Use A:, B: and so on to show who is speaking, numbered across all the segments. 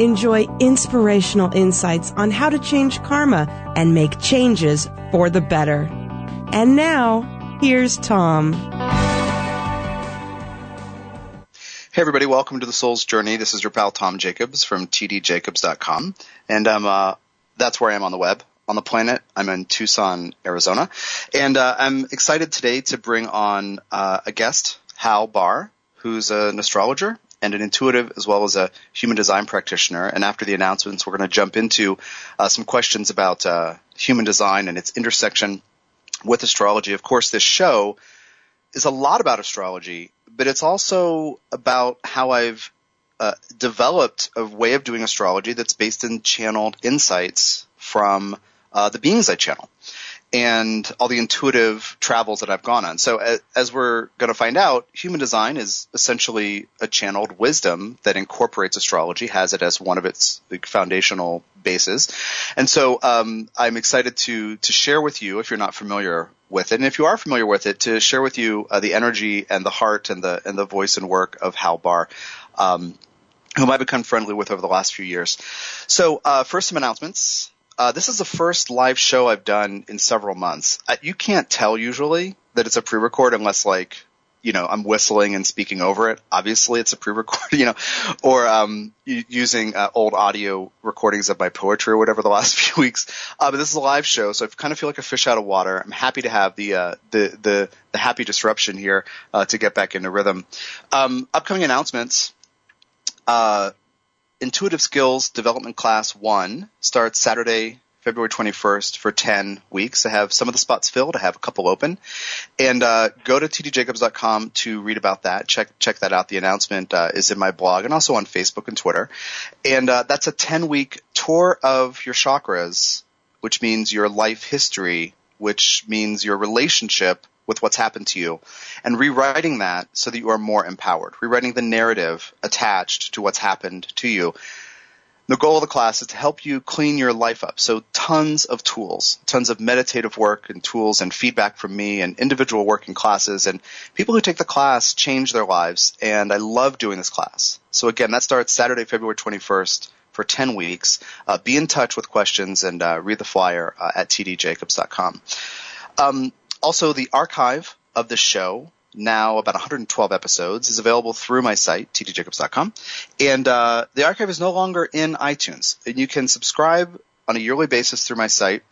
A: Enjoy inspirational insights on how to change karma and make changes for the better. And now, here's Tom.
B: Hey everybody, welcome to the Soul's Journey. This is your pal Tom Jacobs from tdjacobs.com, and I'm uh, that's where I am on the web. On the planet, I'm in Tucson, Arizona, and uh, I'm excited today to bring on uh, a guest, Hal Bahr, who's an astrologer and an intuitive as well as a human design practitioner. And after the announcements, we're going to jump into uh, some questions about uh, human design and its intersection with astrology. Of course, this show is a lot about astrology, but it's also about how I've uh, developed a way of doing astrology that's based in channeled insights from uh, the beings I channel and all the intuitive travels that I've gone on. So as, we're going to find out, human design is essentially a channeled wisdom that incorporates astrology, has it as one of its foundational bases. And so um, I'm excited to to share with you, if you're not familiar with it, and if you are familiar with it, to share with you uh, the energy and the heart and the and the voice and work of Hal Bahr. Um, whom I've become friendly with over the last few years. So, uh, first some announcements. Uh, this is the first live show I've done in several months. Uh, you can't tell usually that it's a pre-record unless like, you know, I'm whistling and speaking over it. Obviously it's a pre-record, you know, or, um, using uh, old audio recordings of my poetry or whatever the last few weeks. Uh, but this is a live show, so I kind of feel like a fish out of water. I'm happy to have the, uh, the, the, the happy disruption here, uh, to get back into rhythm. Um, upcoming announcements. Uh, Intuitive Skills Development Class 1 starts Saturday, February 21st for 10 weeks. I have some of the spots filled. I have a couple open. And uh, go to tdjacobs.com to read about that. Check check that out. The announcement uh, is in my blog and also on Facebook and Twitter. And uh, that's a 10 week tour of your chakras, which means your life history, which means your relationship with what's happened to you and rewriting that so that you are more empowered, rewriting the narrative attached to what's happened to you. The goal of the class is to help you clean your life up. So tons of tools, tons of meditative work and tools and feedback from me and individual work in classes and people who take the class change their lives and I love doing this class. So again, that starts Saturday, February 21st for 10 weeks. Uh, be in touch with questions and uh, read the flyer uh, at tdjacobs.com. Um, also, the archive of the show, now about 112 episodes, is available through my site, tdjacobs.com. And uh, the archive is no longer in iTunes. And you can subscribe on a yearly basis through my site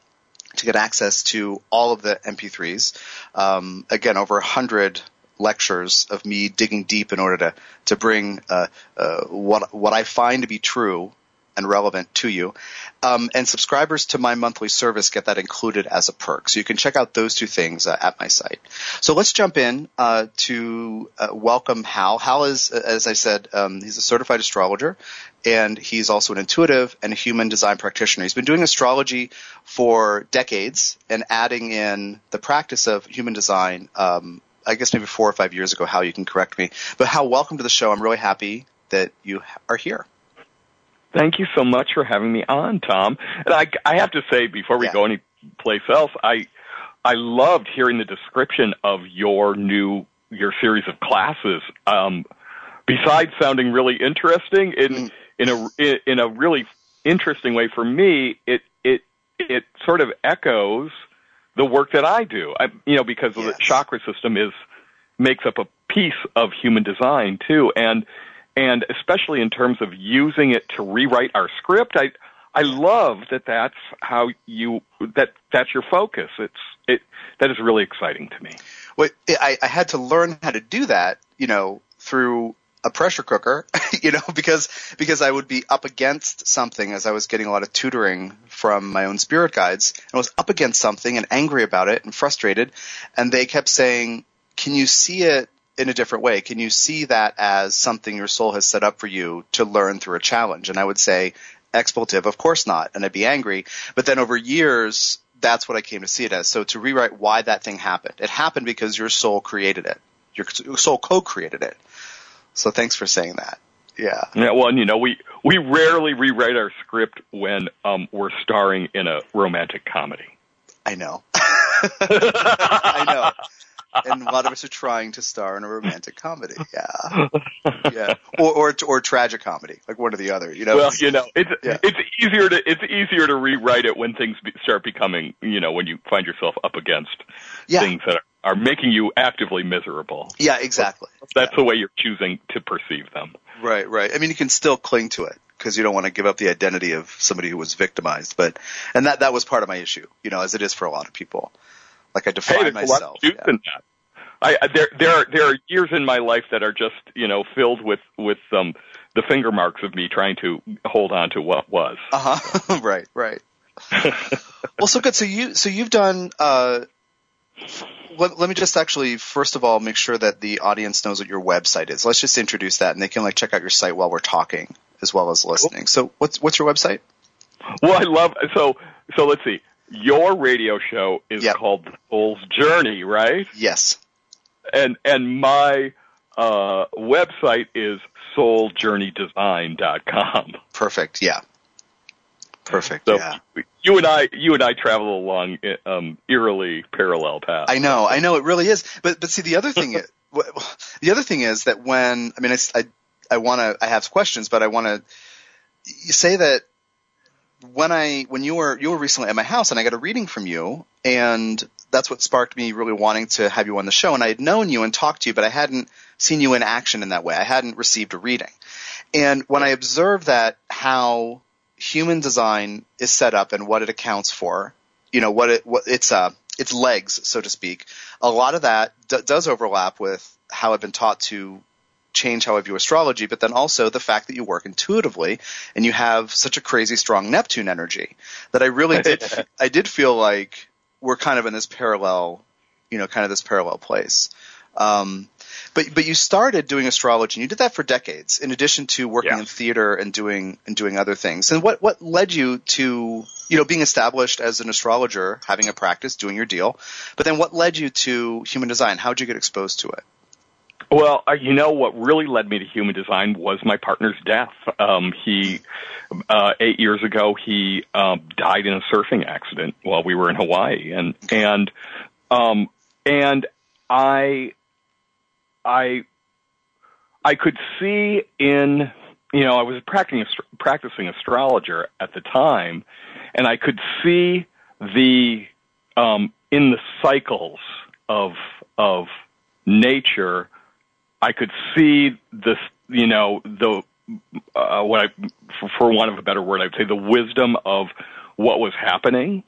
B: to get access to all of the MP3s. Um, again, over 100 lectures of me digging deep in order to to bring uh, uh, what what I find to be true and relevant to you. Um, and subscribers to my monthly service get that included as a perk. So you can check out those two things uh, at my site. So let's jump in uh, to uh, welcome Hal. Hal is, uh, as I said, um, he's a certified astrologer, and he's also an intuitive and a human design practitioner. He's been doing astrology for decades and adding in the practice of human design. Um, I guess maybe four or five years ago. Hal you can correct me, but Hal, welcome to the show. I'm really happy that you are here.
C: Thank you so much for having me on, Tom. And I, I have to say, before we yeah. go any place else, I, I loved hearing the description of your new, your series of classes. Um, besides sounding really interesting in, mm. in a, in a really interesting way for me, it, it, it sort of echoes the work that I do. I, you know, because yes. the chakra system is, makes up a piece of human design too. And, and especially in terms of using it to rewrite our script, I I love that that's how you that that's your focus. It's it that is really exciting to me.
B: Well, I, I had to learn how to do that, you know, through a pressure cooker, you know, because because I would be up against something as I was getting a lot of tutoring from my own spirit guides, and I was up against something and angry about it and frustrated, and they kept saying, "Can you see it in a different way? Can you see that as something your soul has set up for you to learn through a challenge? And I would say, expletive. Of course not. And I'd be angry. But then over years, that's what I came to see it as. So to rewrite why that thing happened. It happened because your soul created it. Your soul co-created it. So thanks for saying that. Yeah.
C: Yeah. Well, and, you know, we we rarely rewrite our script when um, we're starring in a romantic comedy.
B: I know. I know. And a lot of us are trying to star in a romantic comedy. Yeah. Yeah. Or or or tragic comedy, like one or the other. You know.
C: Well, you know, it's yeah. it's easier to it's easier to rewrite it when things be, start becoming, you know, when you find yourself up against yeah. things that are are making you actively miserable.
B: Yeah, exactly.
C: That's
B: yeah.
C: the way you're choosing to perceive them.
B: Right, right. I mean, you can still cling to it because you don't want to give up the identity of somebody who was victimized. But and that that was part of my issue, you know, as it is for a lot of people. Like I define
C: hey,
B: myself.
C: Yeah. that. I, there there are there are years in my life that are just you know filled with with um the finger marks of me trying to hold on to what was.
B: Uh huh. right, right. well, so good. So you so you've done uh let, let, me just actually first of all make sure that the audience knows what your website is. Let's just introduce that, and they can like check out your site while we're talking as well as listening. So what's what's your website?
C: Well, I love so so. Let's see. Your radio show is yep. called The Soul's Journey, right?
B: Yes.
C: And and my uh, website is souljourneydesign.com.
B: Perfect. Yeah. Perfect.
C: So
B: yeah.
C: you and I, you and I travel along um, eerily parallel paths.
B: I know, I know, it really is. But but see, the other thing, is, the other thing is that when I mean, I I, I want to, I have questions, but I want to say that when I when you were you were recently at my house and I got a reading from you, and that's what sparked me really wanting to have you on the show. And I had known you and talked to you, but I hadn't seen you in action in that way. I hadn't received a reading. And when I observed that, how human design is set up and what it accounts for, you know, what it, what its, uh, its legs, so to speak, a lot of that d- does overlap with how I've been taught to change how I view astrology, but then also the fact that you work intuitively and you have such a crazy strong Neptune energy that I really did, I did feel like we're kind of in this parallel, you know, kind of this parallel place. Um, but but you started doing astrology and you did that for decades in addition to working yeah. in theater and doing and doing other things. And what what led you to you know being established as an astrologer, having a practice, doing your deal, but then what led you to human design? How did you get exposed to it?
C: Well, uh, you know what really led me to human design was my partner's death. Um, he uh, eight years ago he um, died in a surfing accident while we were in Hawaii, and and um, and I I I could see in you know I was practicing practicing astrologer at the time, and I could see the um, in the cycles of of nature. I could see this, you know, the uh, what I, for, for want of a better word, I'd say the wisdom of what was happening.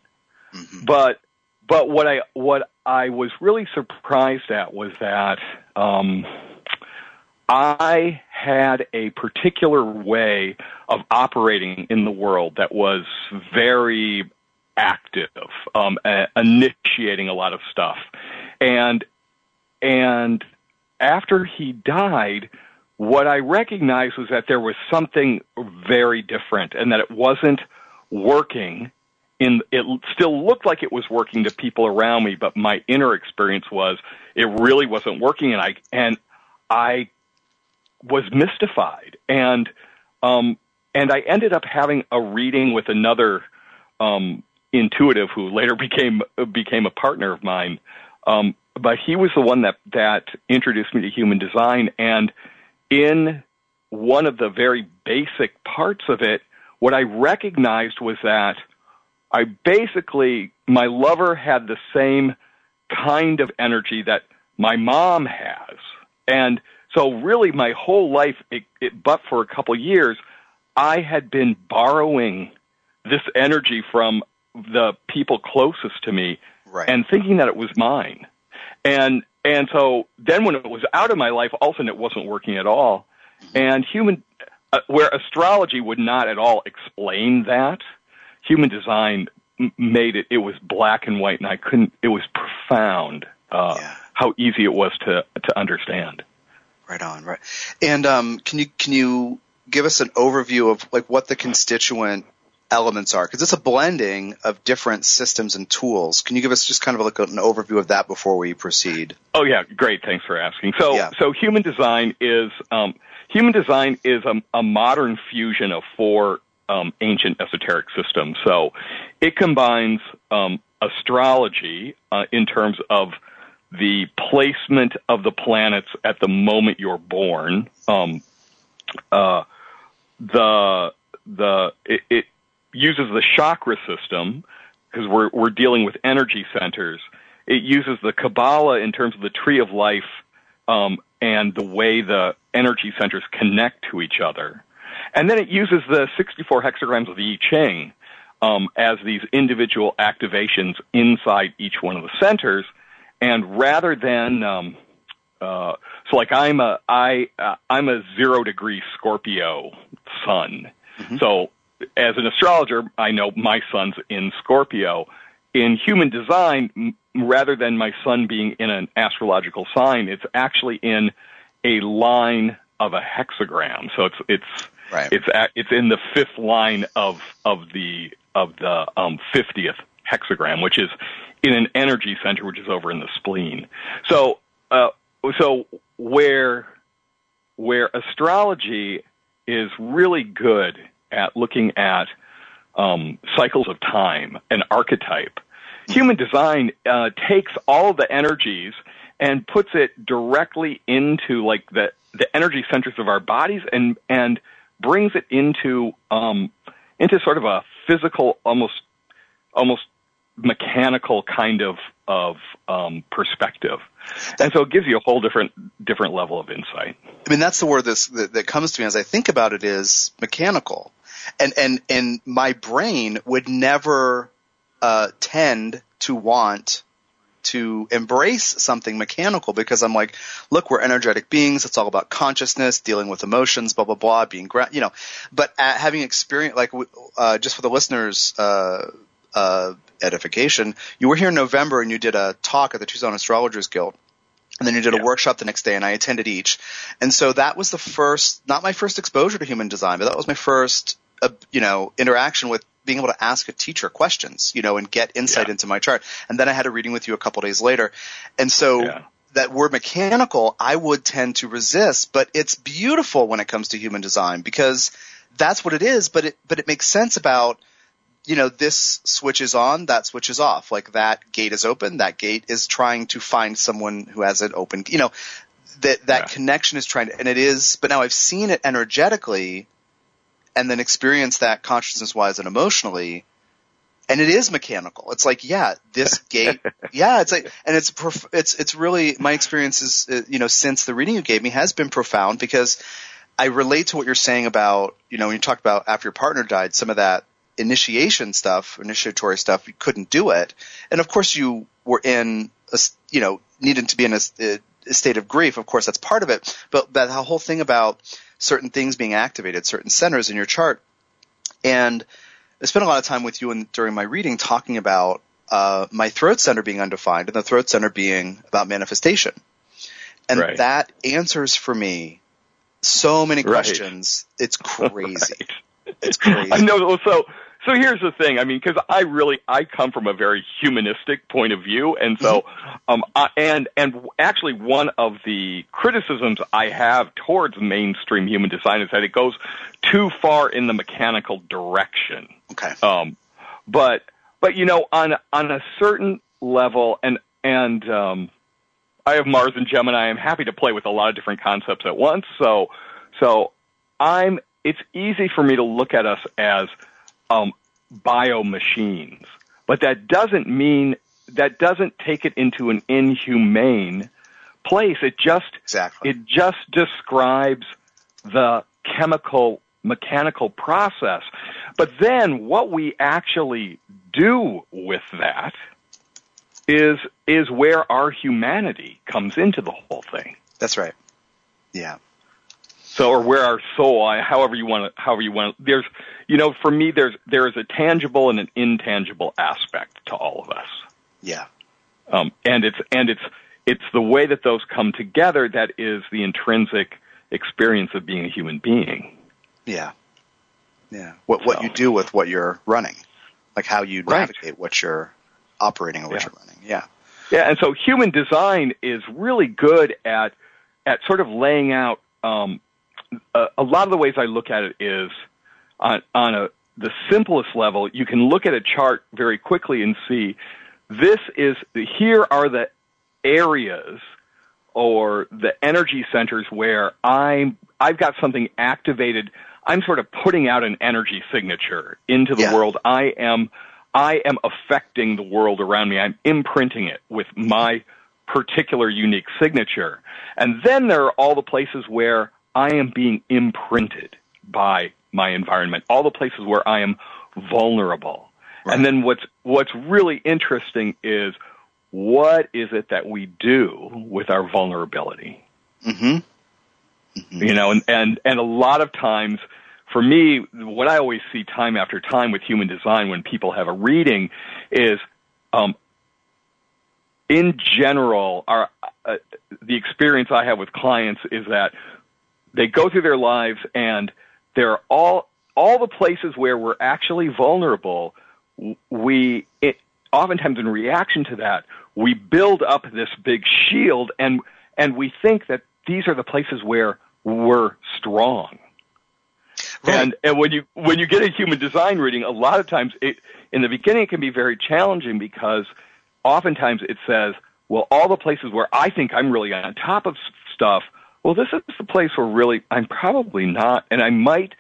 C: Mm-hmm. But but what I what I was really surprised at was that um, I had a particular way of operating in the world that was very active, um, uh, initiating a lot of stuff, and and after he died, what I recognized was that there was something very different, and that it wasn't working in it still looked like it was working to people around me, but my inner experience was it really wasn't working, and I and I was mystified, and um, and I ended up having a reading with another um, intuitive who later became became a partner of mine. Um, but he was the one that that introduced me to human design, and in one of the very basic parts of it, what I recognized was that I basically, my lover had the same kind of energy that my mom has. And so really my whole life, it, it, but for a couple years, I had been borrowing this energy from the people closest to me
B: right.
C: and thinking that it was mine. And, and so then when it was out of my life, all of a sudden it wasn't working at all. And human, uh, where astrology would not at all explain that, human design m- made it it was black and white and I couldn't it was profound uh yeah. how easy it was to to understand
B: right on right and um can you can you give us an overview of like what the constituent elements are? Because it's a blending of different systems and tools. Can you give us just kind of like an overview of that before we proceed?
C: Oh yeah, great. Thanks for asking. So, yeah. so human design is um, human design is a, a modern fusion of four um, ancient esoteric systems. So, it combines um, astrology uh, in terms of the placement of the planets at the moment you're born. Um, uh, the the it, it, uses the chakra system because we're we're dealing with energy centers. It uses the Kabbalah in terms of the tree of life um, and the way the energy centers connect to each other, and then it uses the 64 hexagrams of the I Ching um, as these individual activations inside each one of the centers. And rather than um, uh, so, like I'm a I uh, I'm a zero degree Scorpio sun. Mm-hmm. So as an astrologer, I know my sun's in Scorpio. In human design, rather than my sun being in an astrological sign, it's actually in a line of a hexagram. So it's it's right. it's it's in the fifth line of of the of the um, 50th hexagram, which is in an energy center, which is over in the spleen. So, uh, so where where astrology is really good at looking at um, cycles of time, an archetype, human design uh, takes all the energies and puts it directly into like the the energy centers of our bodies and and brings it into um, into sort of a physical, almost almost mechanical kind of of um, perspective, and so it gives you a whole different different level of insight.
B: I mean, that's the word this, that, that comes to me as I think about it is mechanical, and and and my brain would never uh, tend to want to embrace something mechanical because I'm like, look, we're energetic beings. It's all about consciousness, dealing with emotions, blah blah blah, being gra- you know. But having experience, like uh, just for the listeners' uh, uh, edification, you were here in November and you did a talk at the Tucson Astrologers Guild. And then you did a workshop the next day, and I attended each. And so that was the first, not my first exposure to human design, but that was my first, uh, you know, interaction with being able to ask a teacher questions, you know, and get insight yeah. into my chart. And then I had a reading with you a couple days later. And so yeah. that word mechanical, I would tend to resist, but it's beautiful when it comes to human design because that's what it is, but it, but it makes sense about, you know, this switch is on, that switch is off. Like that gate is open, that gate is trying to find someone who has it open. You know, that, that yeah. connection is trying to, and it is, but now I've seen it energetically and then experience that consciousness wise and emotionally and it is mechanical. It's like, yeah, this gate, yeah, it's like, and it's, it's, it's really, my experience is, uh, you know, since the reading you gave me has been profound because I relate to what you're saying about, you know, when you talked about after your partner died, some of that initiation stuff, initiatory stuff, you couldn't do it. And of course you were in a, you know, needed to be in a, a state of grief. Of course, that's part of it. But that whole thing about certain things being activated, certain centers in your chart. And I spent a lot of time with you in, during my reading talking about uh, my throat center being undefined and the throat center being about manifestation. And right. that answers for me so many questions. Right. It's crazy. Right. It's crazy.
C: I know. So so here's the thing. I mean, because I really I come from a very humanistic point of view, and so mm-hmm. um I, and and actually one of the criticisms I have towards mainstream human design is that it goes too far in the mechanical direction.
B: Okay.
C: Um, but but you know on on a certain level, and and um, I have Mars and Gemini. I'm happy to play with a lot of different concepts at once. So so I'm. It's easy for me to look at us as um, bio machines. But that doesn't mean that doesn't take it into an inhumane place. It just
B: exactly.
C: it just describes the chemical mechanical process. But then what we actually do with that is is where our humanity comes into the whole thing.
B: That's right. Yeah.
C: So, or where our soul, however you want to, however you want. To, there's, you know, for me, there's there is a tangible and an intangible aspect to all of us.
B: Yeah.
C: Um, and it's and it's it's the way that those come together that is the intrinsic experience of being a human being.
B: Yeah. Yeah. What so. what you do with what you're running, like how you right. navigate what you're operating or what yeah. you're running. Yeah.
C: Yeah, and so human design is really good at at sort of laying out. Um, a, a lot of the ways I look at it is on on a the simplest level. You can look at a chart very quickly and see this is here are the areas or the energy centers where I'm I've got something activated. I'm sort of putting out an energy signature into the yeah. world. I am I am affecting the world around me. I'm imprinting it with my particular unique signature. And then there are all the places where I am being imprinted by my environment, all the places where I am vulnerable. Right. And then what's what's really interesting is what is it that we do with our vulnerability?
B: Mm-hmm.
C: Mm-hmm. You know, and, and and a lot of times for me, what I always see time after time with human design when people have a reading is, um, in general, our uh, the experience I have with clients is that they go through their lives and they're all all the places where we're actually vulnerable. We it, oftentimes in reaction to that, we build up this big shield and and we think that these are the places where we're strong Right. And and when you when you get a human design reading, a lot of times it in the beginning it can be very challenging because oftentimes it says, well, all the places where I think I'm really on top of stuff, well, this is the place where really I'm probably not, and I might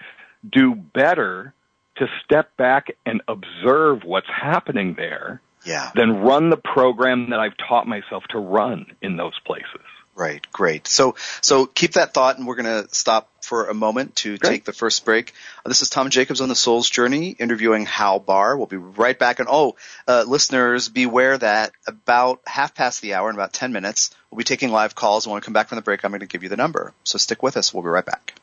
C: do better to step back and observe what's happening there
B: yeah.
C: than run the program that I've taught myself to run in those places.
B: Right, great. So, so keep that thought, and we're going to stop for a moment to great. take the first break. Uh, this is Tom Jacobs on the Soul's Journey, interviewing Hal Bahr. We'll be right back. And oh, uh, listeners, beware that about half past the hour, in about ten minutes, we'll be taking live calls. And when we come back from the break, I'm going to give you the number. So stick with us. We'll be right back.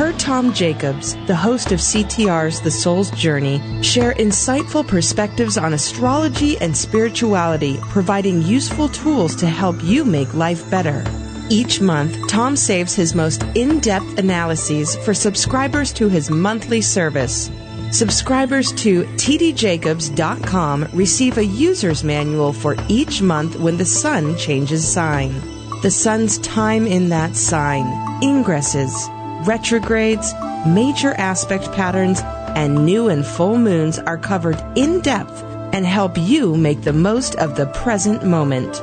A: Heard Tom Jacobs, the host of CTR's The Soul's Journey, share insightful perspectives on astrology and spirituality, providing useful tools to help you make life better. Each month, Tom saves his most in depth analyses for subscribers to his monthly service. Subscribers to tdjacobs.com receive a user's manual for each month when the sun changes sign. The sun's time in that sign, ingresses, retrogrades, major aspect patterns, and new and full moons are covered in depth and help you make the most of the present moment.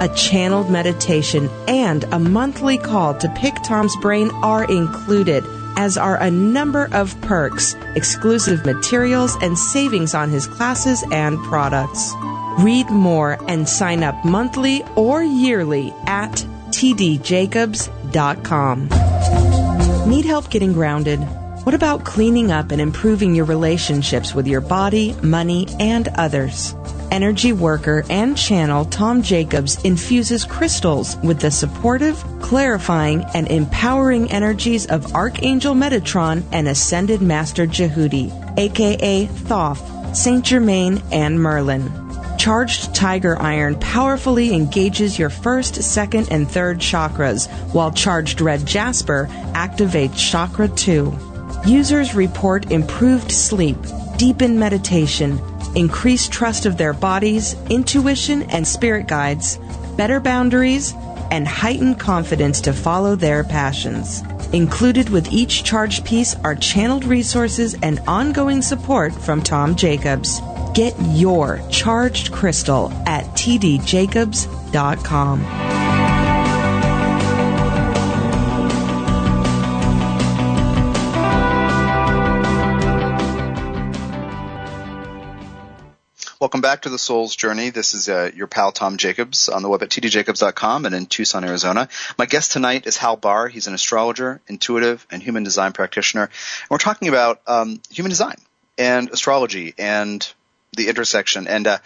A: A channeled meditation and a monthly call to pick Tom's brain are included, as are a number of perks, exclusive materials, and savings on his classes and products. Read more and sign up monthly or yearly at tdjacobs.com. Need help getting grounded? What about cleaning up and improving your relationships with your body, money, and others? Energy worker and channel Tom Jacobs infuses crystals with the supportive, clarifying, and empowering energies of Archangel Metatron and Ascended Master Jehudi, aka Thoth, Saint Germain, and Merlin. Charged Tiger Iron powerfully engages your first, second, and third chakras, while Charged Red Jasper activates Chakra 2. Users report improved sleep, deepened meditation, increased trust of their bodies, intuition and spirit guides, better boundaries, and heightened confidence to follow their passions. Included with each charged piece are channeled resources and ongoing support from Tom Jacobs. Get your charged crystal at tdjacobs.com.
B: Welcome back to the Soul's Journey. This is uh, your pal Tom Jacobs on the web at tdjacobs.com and in Tucson, Arizona. My guest tonight is Hal Bahr. He's an astrologer, intuitive, and human design practitioner. And we're talking about um, human design and astrology and the intersection. And uh,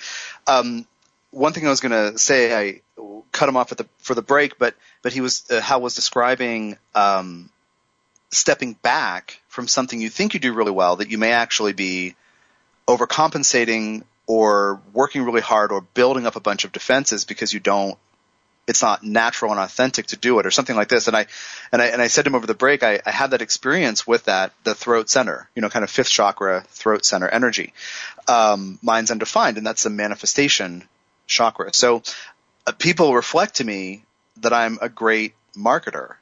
B: um, one thing I was going to say, I cut him off at the for the break, but but he was uh, Hal was describing um, stepping back from something you think you do really well that you may actually be overcompensating or working really hard or building up a bunch of defenses because you don't it's not natural and authentic to do it or something like this. And i and i and i said to him over the break i, I had that experience with that the throat center you know kind of fifth chakra throat center energy. Um, mine's undefined and that's a manifestation chakra. So uh, people reflect to me that i'm a great marketer.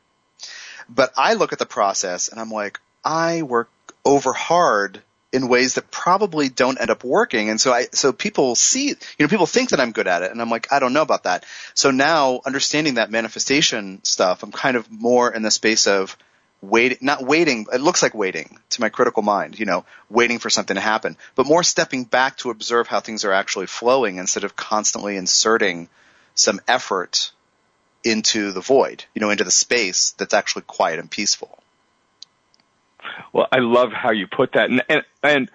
B: But i look at the process and i'm like i work over hard in ways that probably don't end up working. And so I, so people see, you know, people think that I'm good at it and I'm like, I don't know about that. So now understanding that manifestation stuff, I'm kind of more in the space of waiting, not waiting, it looks like waiting to my critical mind, you know, waiting for something to happen, but more stepping back to observe how things are actually flowing instead of constantly inserting some effort into the void, you know, into the space that's actually quiet and peaceful.
C: Well, I love how you put that. And, and, and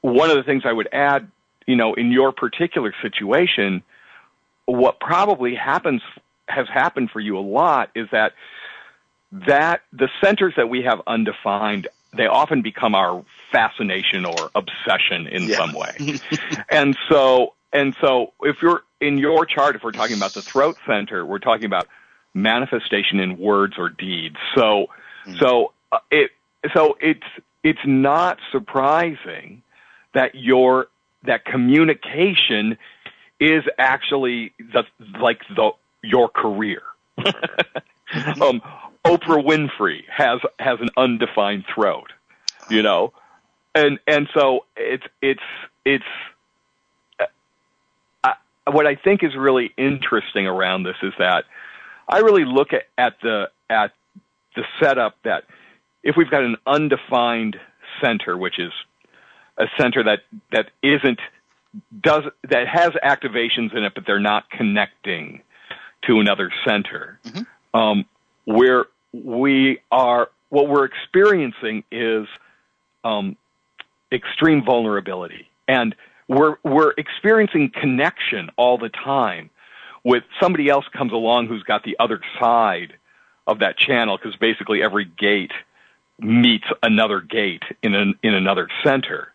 C: one of the things I would add, you know, in your particular situation, what probably happens, has happened for you a lot is that, that the centers that we have undefined, they often become our fascination or obsession in yeah. some way. and so, and so if you're in your chart, if we're talking about the throat center, we're talking about manifestation in words or deeds. So, mm. so uh, it, so it's it's not surprising that your that communication is actually the like the your career. um, Oprah Winfrey has has an undefined throat, you know, and and so it's it's it's uh, what I think is really interesting around this is that I really look at, at the at the setup that if we've got an undefined center, which is a center that that isn't does that has activations in it, but they're not connecting to another center, mm-hmm. um, where we are what we're experiencing is um, extreme vulnerability, and we're we're experiencing connection all the time with somebody else comes along who's got the other side of that channel because basically every gate meets another gate in an, in another center.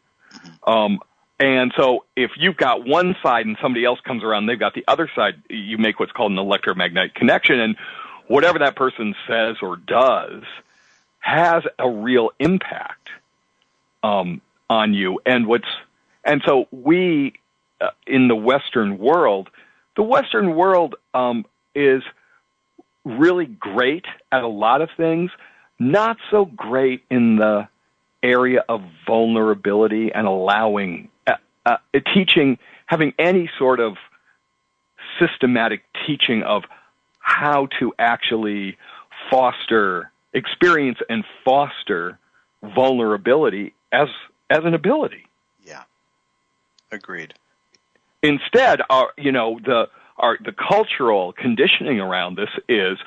C: Um, and so if you've got one side and somebody else comes around, they've got the other side, you make what's called an electromagnetic connection and whatever that person says or does has a real impact, um, on you. And what's, and so we, uh, in the Western world, the Western world, um, is really great at a lot of things, not so great in the area of vulnerability and allowing uh, uh, teaching having any sort of systematic teaching of how to actually foster experience and foster vulnerability as as an ability.
B: Yeah. Agreed.
C: Instead, our you know the our the cultural conditioning around this is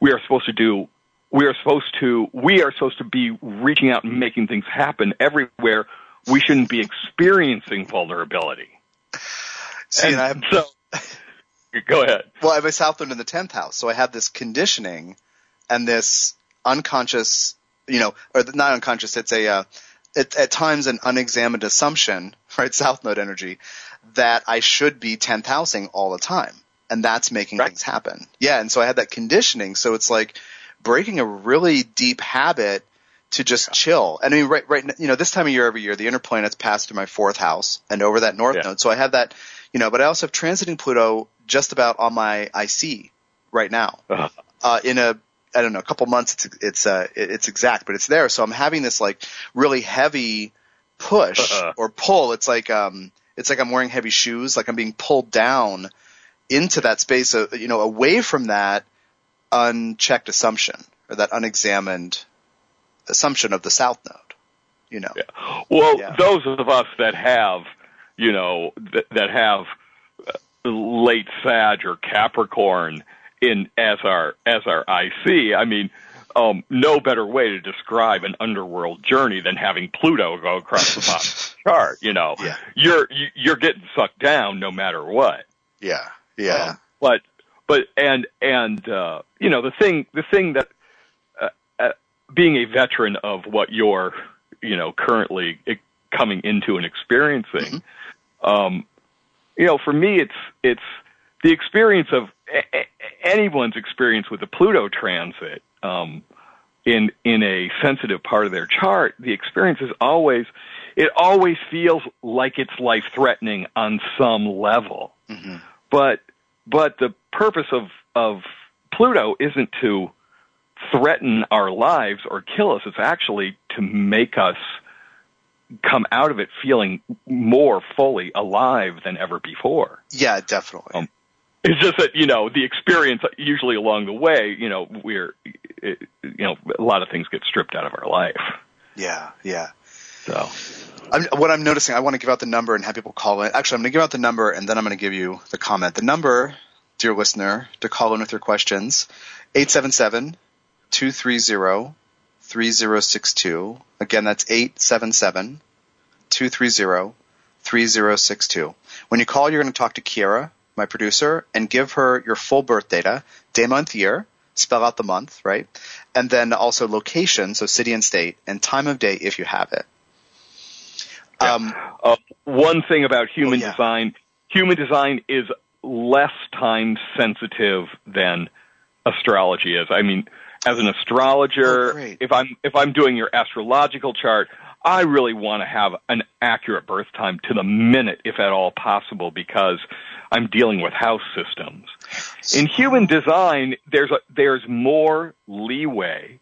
C: we are supposed to do we are supposed to we are supposed to be reaching out and making things happen everywhere. We shouldn't be experiencing vulnerability.
B: See, and, and
C: so go ahead.
B: Well, I have a South Node in the tenth house, so I have this conditioning and this unconscious, you know, or not unconscious. It's a uh, it, at times an unexamined assumption, right? South Node energy that I should be tenth housing all the time, and that's making right. things happen. Yeah, and so I had that conditioning. So it's like breaking a really deep habit to just yeah. chill. And I mean, right, right, you know, this time of year every year, the inner planets pass through my fourth house and over that north yeah. node. So I have that, you know, but I also have transiting Pluto just about on my IC right now. Uh-huh. Uh, in a, I don't know, a couple months, it's, it's, uh, it's exact, but it's there. So I'm having this like really heavy push uh-huh. or pull. It's like, um, it's like I'm wearing heavy shoes, like I'm being pulled down into that space, of, you know, away from that unchecked assumption or that unexamined assumption of the south node you know
C: yeah. well yeah. those of us that have you know that, that have uh, late sag or capricorn in as our as our ic i mean um, no better way to describe an underworld journey than having Pluto go across the bottom of the chart. You know,
B: yeah.
C: you're you're getting sucked down no matter what.
B: Yeah, yeah. Um,
C: but but and and uh, you know the thing the thing that uh, uh, being a veteran of what you're you know currently coming into and experiencing, mm-hmm. um, you know, for me it's it's the experience of a- a- anyone's experience with the Pluto transit. Um, in in a sensitive part of their chart, the experience is always it always feels like it's life threatening on some level. Mm-hmm. But but the purpose of of Pluto isn't to threaten our lives or kill us. It's actually to make us come out of it feeling more fully alive than ever before.
B: Yeah, definitely. Um,
C: it's just that you know the experience usually along the way. You know, we're it, you know a lot of things get stripped out of our life.
B: Yeah, yeah.
C: So,
B: I'm, what I'm noticing, I want to give out the number and have people call in. Actually, I'm going to give out the number and then I'm going to give you the comment. The number, dear listener, to call in with your questions, 877 230 3062. Again, that's 877 230 3062. When you call, you're going to talk to Kiera, my producer, and give her your full birth data, day, month, year, spell out the month, right? And then also location, so city and state, and time of day if you have it.
C: Um, uh, one thing about human oh, yeah. design, human design is less time sensitive than astrology is. I mean, as an astrologer,
B: oh,
C: if I'm if I'm doing your astrological chart, I really want to have an accurate birth time to the minute, if at all possible, because I'm dealing with house systems. In human design, there's a, there's more leeway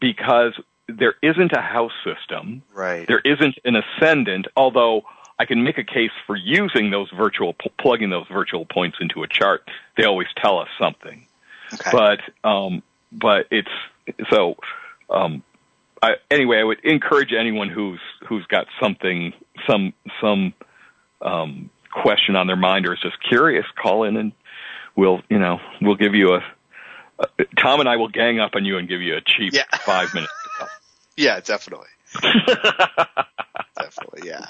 C: because there isn't a house system.
B: Right.
C: There isn't an ascendant, although I can make a case for using those virtual, plugging those virtual points into a chart. They always tell us something.
B: Okay.
C: But, um, but it's, so, um, I, anyway, I would encourage anyone who's, who's got something, some, some, um, question on their mind or is just curious, call in and we'll, you know, we'll give you a, uh, Tom and I will gang up on you and give you a cheap yeah. five minutes.
B: Yeah, definitely. definitely, yeah.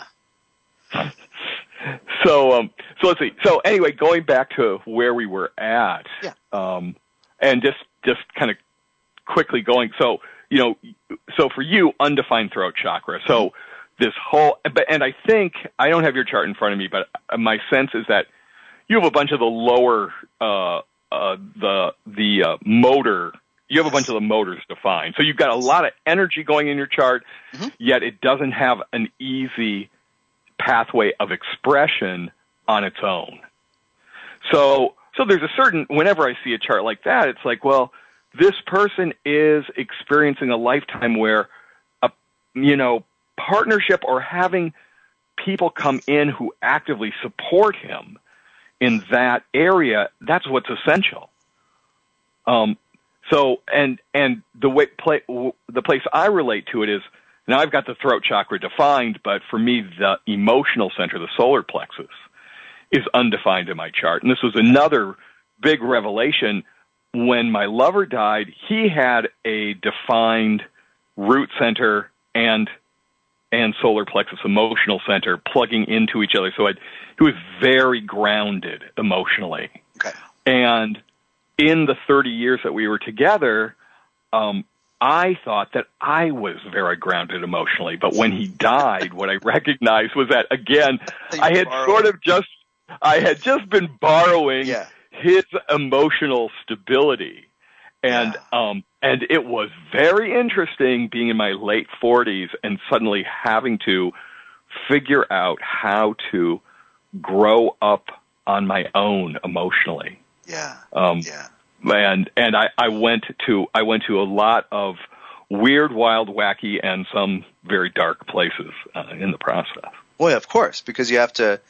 C: So, um, so let's see. So anyway, going back to where we were at,
B: yeah.
C: um, and just, just kind of quickly going. So, you know, so for you, undefined throat chakra. So this whole, but, and I think, I don't have your chart in front of me, but my sense is that you have a bunch of the lower, uh, uh, the, the, uh, motor you have a bunch of the motors defined. So you've got a lot of energy going in your chart, mm-hmm. yet it doesn't have an easy pathway of expression on its own. So, so there's a certain, whenever I see a chart like that, it's like, well, this person is experiencing a lifetime where a, you know, partnership or having people come in who actively support him in that area, that's what's essential. Um, so, and, and the way, play, the place I relate to it is, now I've got the throat chakra defined, but for me, the emotional center, the solar plexus, is undefined in my chart. And this was another big revelation. When my lover died, he had a defined root center and and solar plexus emotional center plugging into each other. So I'd, he was very grounded emotionally.
B: Okay.
C: And in the 30 years that we were together, um, I thought that I was very grounded emotionally. But when he died, what I recognized was that again, I had borrowing. sort of just, I had just been borrowing
B: yeah.
C: his emotional stability. And, yeah. um, and it was very interesting being in my late forties and suddenly having to figure out how to grow up on my own emotionally.
B: Yeah. Um, yeah.
C: And and I, I went to I went to a lot of weird, wild, wacky, and some very dark places uh, in the process.
B: Well, yeah, of course, because you have to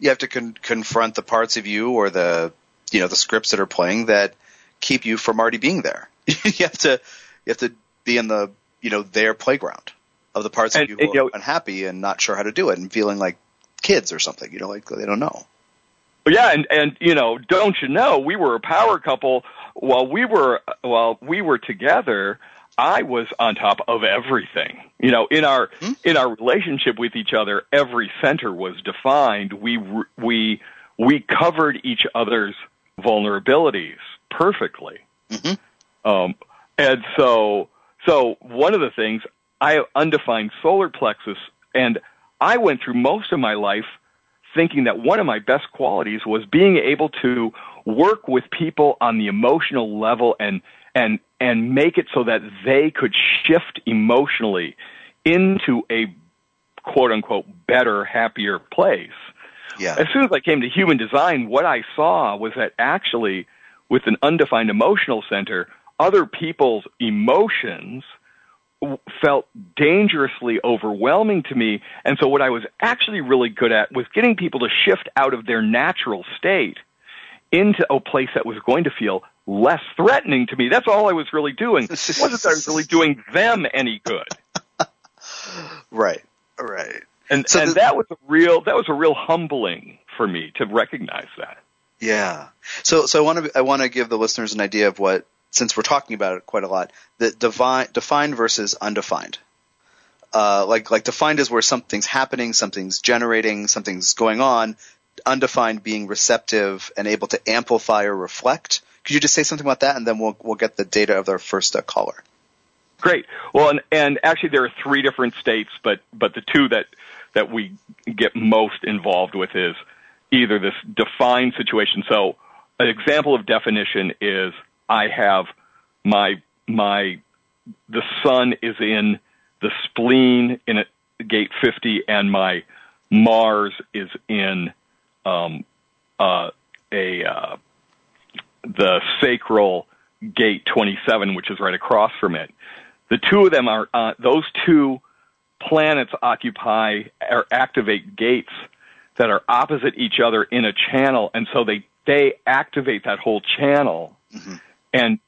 B: you have to con- confront the parts of you or the you know the scripts that are playing that keep you from already being there. you have to you have to be in the you know their playground of the parts and, of you who and, are you know, unhappy and not sure how to do it and feeling like kids or something. You know, like they don't know.
C: Yeah, and and you know, don't you know, we were a power couple while we were while we were together. I was on top of everything. You know, in our hmm? in our relationship with each other, every center was defined. We we we covered each other's vulnerabilities perfectly.
B: Mm-hmm.
C: Um, and so, so one of the things I have undefined solar plexus, and I went through most of my life thinking that one of my best qualities was being able to work with people on the emotional level and and and make it so that they could shift emotionally into a quote unquote better, happier place.
B: Yeah.
C: As soon as I came to human design, what I saw was that actually with an undefined emotional center, other people's emotions felt dangerously overwhelming to me. And so what I was actually really good at was getting people to shift out of their natural state into a place that was going to feel less threatening to me. That's all I was really doing. It wasn't that I was really doing them any good.
B: right. Right.
C: And so and the, that was a real that was a real humbling for me to recognize that.
B: Yeah. So so I want to I want to give the listeners an idea of what since we're talking about it quite a lot, the divine, defined versus undefined. Uh, like like defined is where something's happening, something's generating, something's going on. Undefined being receptive and able to amplify or reflect. Could you just say something about that, and then we'll we'll get the data of our first uh, caller.
C: Great. Well, and, and actually there are three different states, but but the two that that we get most involved with is either this defined situation. So an example of definition is I have my my the sun is in the spleen in a, gate 50 and my Mars is in um, uh, a uh, the sacral gate 27 which is right across from it. The two of them are uh, those two planets occupy or activate gates that are opposite each other in a channel and so they they activate that whole channel.
B: Mm-hmm
C: and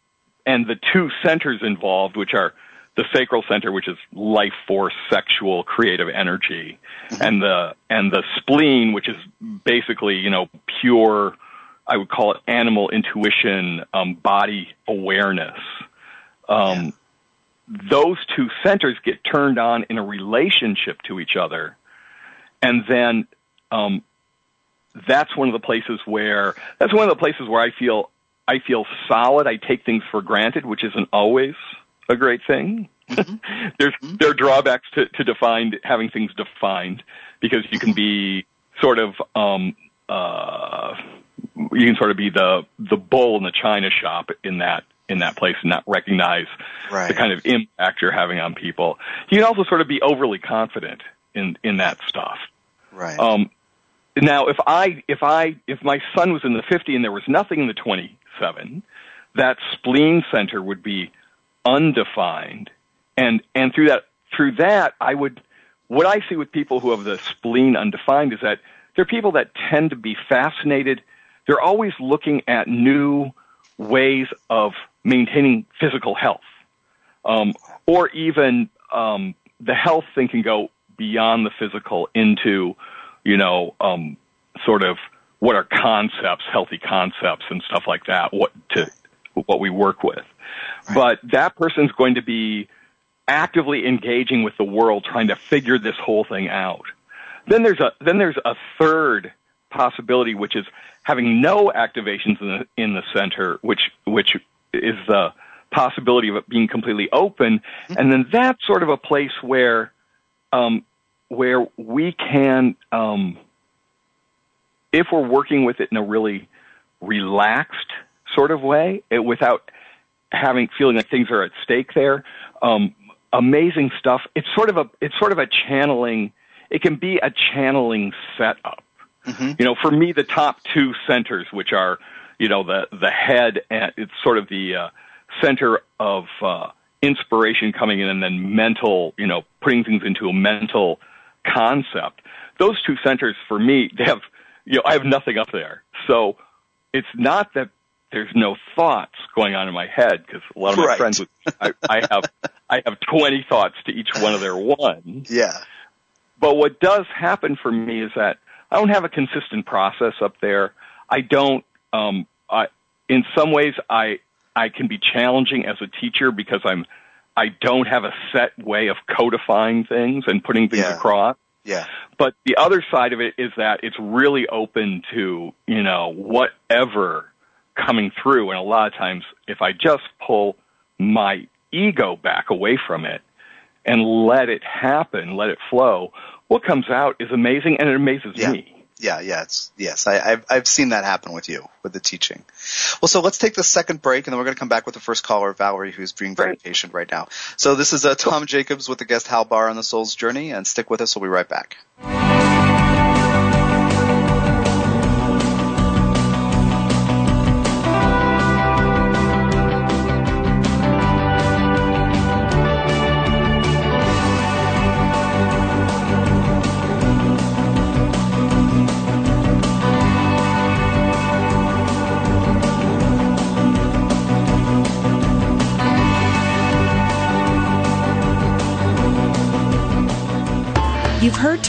C: and the two centers involved, which are the sacral center, which is life force, sexual, creative energy, mm-hmm. and the and the spleen, which is basically you know pure, I would call it animal intuition, um, body awareness. Um, yeah. Those two centers get turned on in a relationship to each other, and then um, that's one of the places where that's one of the places where I feel I feel solid. I take things for granted, which isn't always a great thing. Mm-hmm. There's mm-hmm. there are drawbacks to, to defined having things defined because you can be sort of um uh you can sort of be the the bull in the china shop in that in that place and not recognize
B: right.
C: the kind of impact you're having on people. You can also sort of be overly confident in in that stuff.
B: Right.
C: Um now if I if I if my sun was in the 50 and there was nothing in the 20 seven, that spleen center would be undefined, and and through that through that I would what I see with people who have the spleen undefined is that they're people that tend to be fascinated. They're always looking at new ways of maintaining physical health, um, or even um, the health thing can go beyond the physical into, you know, um, sort of what are concepts, healthy concepts and stuff like that, what to, what we work with. Right. But that person's going to be actively engaging with the world trying to figure this whole thing out. Then there's a, then there's a third possibility, which is having no activations in the, in the center, which, which is the possibility of it being completely open. Mm-hmm. And then that's sort of a place where, um, where we can, um, if we're working with it in a really relaxed sort of way, it, without having feeling like things are at stake there, um, amazing stuff. It's sort of a it's sort of a channeling. It can be a channeling setup.
B: Mm-hmm.
C: You know, for me, the top two centers, which are you know the the head and it's sort of the uh, center of uh, inspiration coming in, and then mental. You know, putting things into a mental concept. Those two centers for me, they have you know, I have nothing up there. So it's not that there's no thoughts going on in my head because a lot of my
B: right.
C: friends, I, I have, I have 20 thoughts to each one of their one.
B: Yeah.
C: But what does happen for me is that I don't have a consistent process up there. I don't, um, I, in some ways I, I can be challenging as a teacher because I'm, I don't have a set way of codifying things and putting things
B: yeah.
C: across.
B: Yeah.
C: But the other side of it is that it's really open to, you know, whatever coming through. And a lot of times, if I just pull my ego back away from it and let it happen, let it flow, what comes out is amazing and it amazes
B: Yeah.
C: me.
B: Yeah, yeah, it's yes. I, I've I've seen that happen with you with the teaching. Well, so let's take the second break, and then we're going to come back with the first caller, Valerie, who's being very patient right now. So this is uh, Tom Jacobs with the guest Hal Bahr on the Soul's Journey, and stick with us. We'll be right back.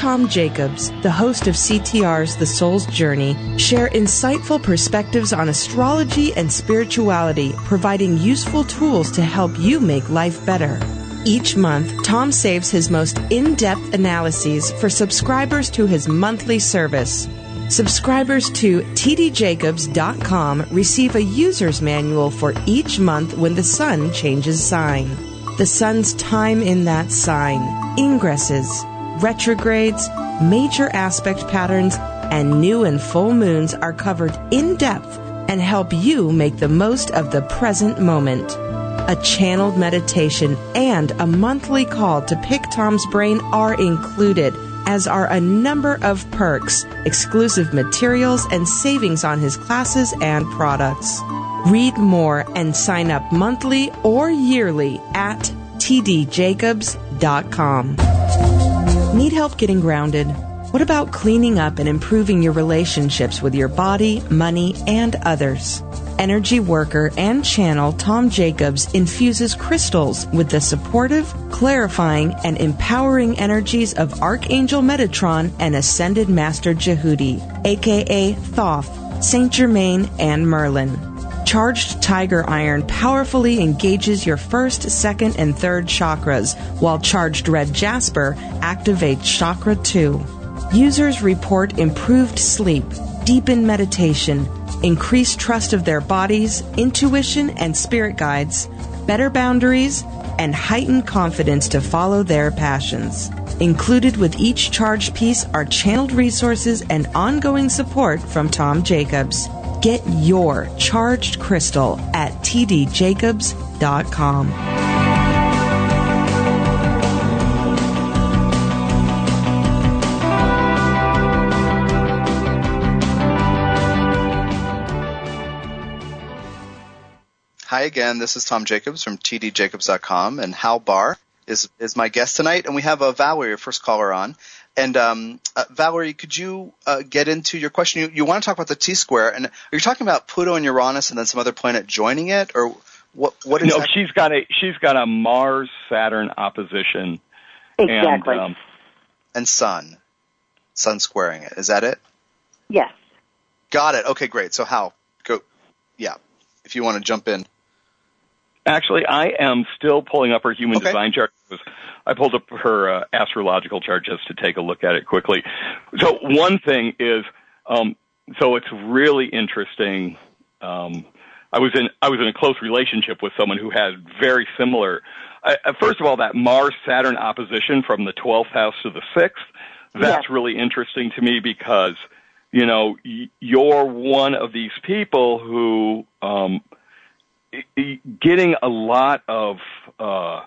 A: Tom Jacobs, the host of CTR's The Soul's Journey, share insightful perspectives on astrology and spirituality, providing useful tools to help you make life better. Each month, Tom saves his most in depth analyses for subscribers to his monthly service. Subscribers to tdjacobs.com receive a user's manual for each month when the sun changes sign. The sun's time in that sign, ingresses, retrogrades, major aspect patterns, and new and full moons are covered in depth and help you make the most of the present moment. A channeled meditation and a monthly call to pick Tom's brain are included, as are a number of perks, exclusive materials, and savings on his classes and products. Read more and sign up monthly or yearly at tdjacobs.com. Need help getting grounded? What about cleaning up and improving your relationships with your body, money, and others? Energy worker and channel Tom Jacobs infuses crystals with the supportive, clarifying, and empowering energies of Archangel Metatron and Ascended Master Djehuty, aka Thoth, Saint Germain, and Merlin. Charged Tiger Iron powerfully engages your first, second, and third chakras, while Charged Red Jasper activates Chakra 2. Users report improved sleep, deepened meditation, increased trust of their bodies, intuition and spirit guides, better boundaries, and heightened confidence to follow their passions. Included with each charged piece are channeled resources and ongoing support from Tom Jacobs. Get your charged crystal at tdjacobs.com.
B: Hi again. This is Tom Jacobs from tdjacobs.com, and Hal Bahr is is my guest tonight, and we have a Valerie, your first caller, on. And um, uh, Valerie, could you uh, get into your question? You, you want to talk about the T square, and are you talking about Pluto and Uranus, and then some other planet joining it, or what? What
C: No,
B: exactly?
C: she's got a she's got a Mars Saturn opposition.
D: Exactly.
C: And, um,
B: and Sun, Sun squaring it. Is that it?
D: yes.
B: Got it. Okay, great. So Hal? Go. Yeah. If you want to jump in.
C: Actually, I am still pulling up her human
B: Okay.
C: design chart. I pulled up her uh, astrological chart just to take a look at it quickly. So one thing is, um, so it's really interesting. Um, I was in I was in a close relationship with someone who had very similar. Uh, uh, first of all, that Mars Saturn opposition from the twelfth house to the sixth. That's
D: Yes.
C: really interesting to me because you know y- you're one of these people who um, getting a lot of uh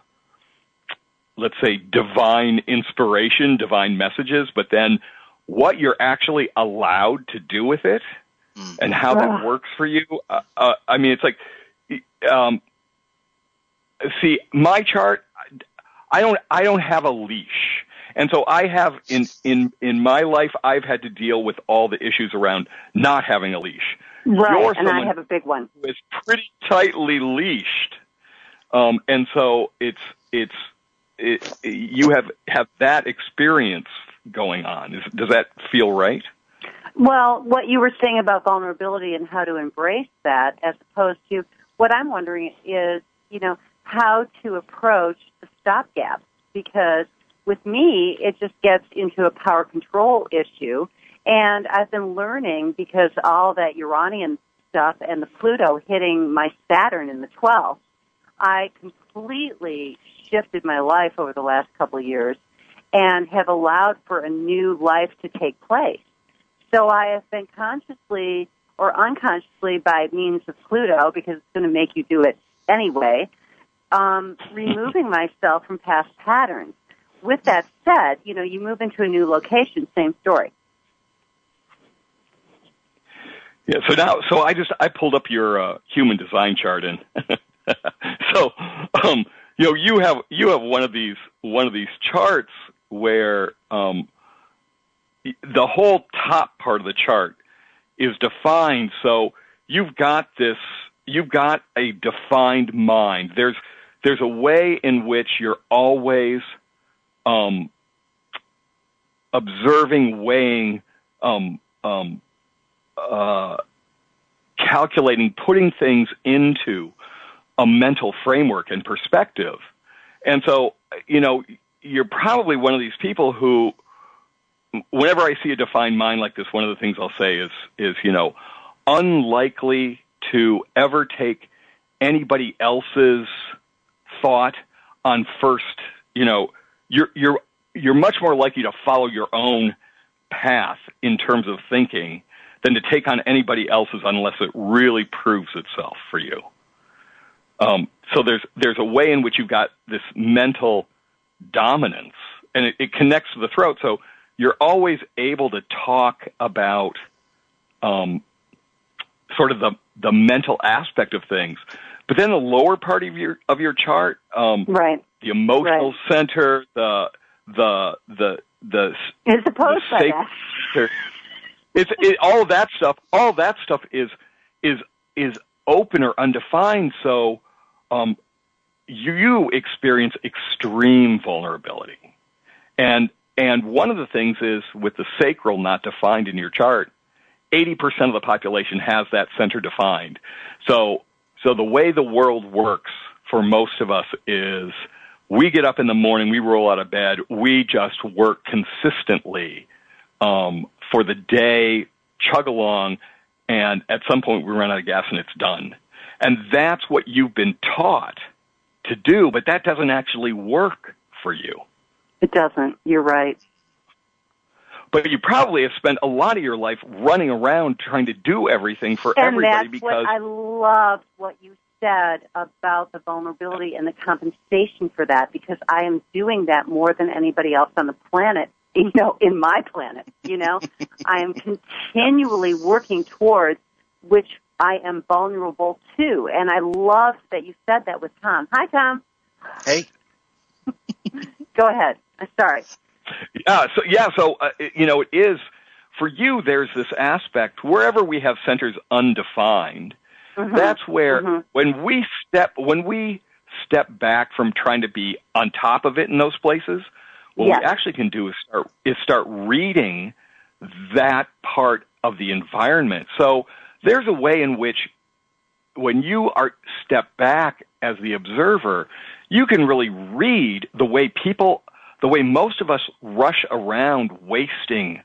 C: let's say divine inspiration divine messages but then what you're actually allowed to do with it and how that
D: Ah.
C: works for you uh, uh, i mean it's like um see my chart i don't i don't have a leash. And so i have in in in my life i've had to deal with all the issues around not having a leash
D: Right. And I have a big one.
C: It's pretty tightly leashed, um, and so it's it's it, you have have that experience going on. Is, does that feel right?
D: Well, what you were saying about vulnerability and how to embrace that, as opposed to what I'm wondering is, you know, how to approach the stopgap. Because with me, it just gets into a power control issue. And I've been learning because all that Uranian stuff and the Pluto hitting my Saturn in the 12th, I completely shifted my life over the last couple of years and have allowed for a new life to take place. So I have been consciously or unconsciously by means of Pluto, because it's going to make you do it anyway, um, removing myself from past patterns. With that said, you know, you move into a new location, same story.
C: Yeah. So now, so I just I pulled up your uh, human design chart, and so um, you know you have you have one of these one of these charts where um, the whole top part of the chart is defined. So you've got this, you've got a defined mind. There's, there's a way in which you're always, um, observing, weighing, um, um, uh, calculating, putting things into a mental framework and perspective. And so, you know, you're probably one of these people who whenever I see a defined mind like this, one of the things I'll say is, is, you know, unlikely to ever take anybody else's thought on first, you know, you're, you're, you're much more likely to follow your own path in terms of thinking than to take on anybody else's unless it really proves itself for you. Um, so there's, there's a way in which you've got this mental dominance and it, it connects to the throat. So you're always able to talk about um, sort of the the mental aspect of things. But then the lower part of your of your chart, um,
D: right,
C: the emotional
D: right.
C: center, the the the the
D: opposed
C: the
D: by that.
C: Center, it's it, all that stuff. All that stuff is is is open or undefined. So um, you, you experience extreme vulnerability, and and one of the things is with the sacral not defined in your chart, 80% of the population has that center defined. So, so the way the world works for most of us is we get up in the morning, we roll out of bed, we just work consistently um, for the day, chug along, and at some point we run out of gas and it's done. And that's what you've been taught to do, but that doesn't actually work for you.
D: It doesn't. You're right.
C: But you probably have spent a lot of your life running around trying to do everything for
D: and
C: everybody
D: that's
C: because
D: what I loved what you said about the vulnerability and the compensation for that because I am doing that more than anybody else on the planet, you know, in my planet, you know. I am continually working towards which I am vulnerable to. And I love that you said that with Tom. Hi Tom.
B: Hey.
D: Go ahead. I'm sorry.
C: Yeah. So yeah. So uh, you know, it is for you. There's this aspect wherever we have centers undefined.
D: Mm-hmm.
C: That's where
D: Mhm.
C: when we step when we step back from trying to be on top of it in those places, what
D: Yes.
C: we actually can do is start is start reading that part of the environment. So there's a way in which when you are step back as the observer, you can really read the way people, the way most of us rush around wasting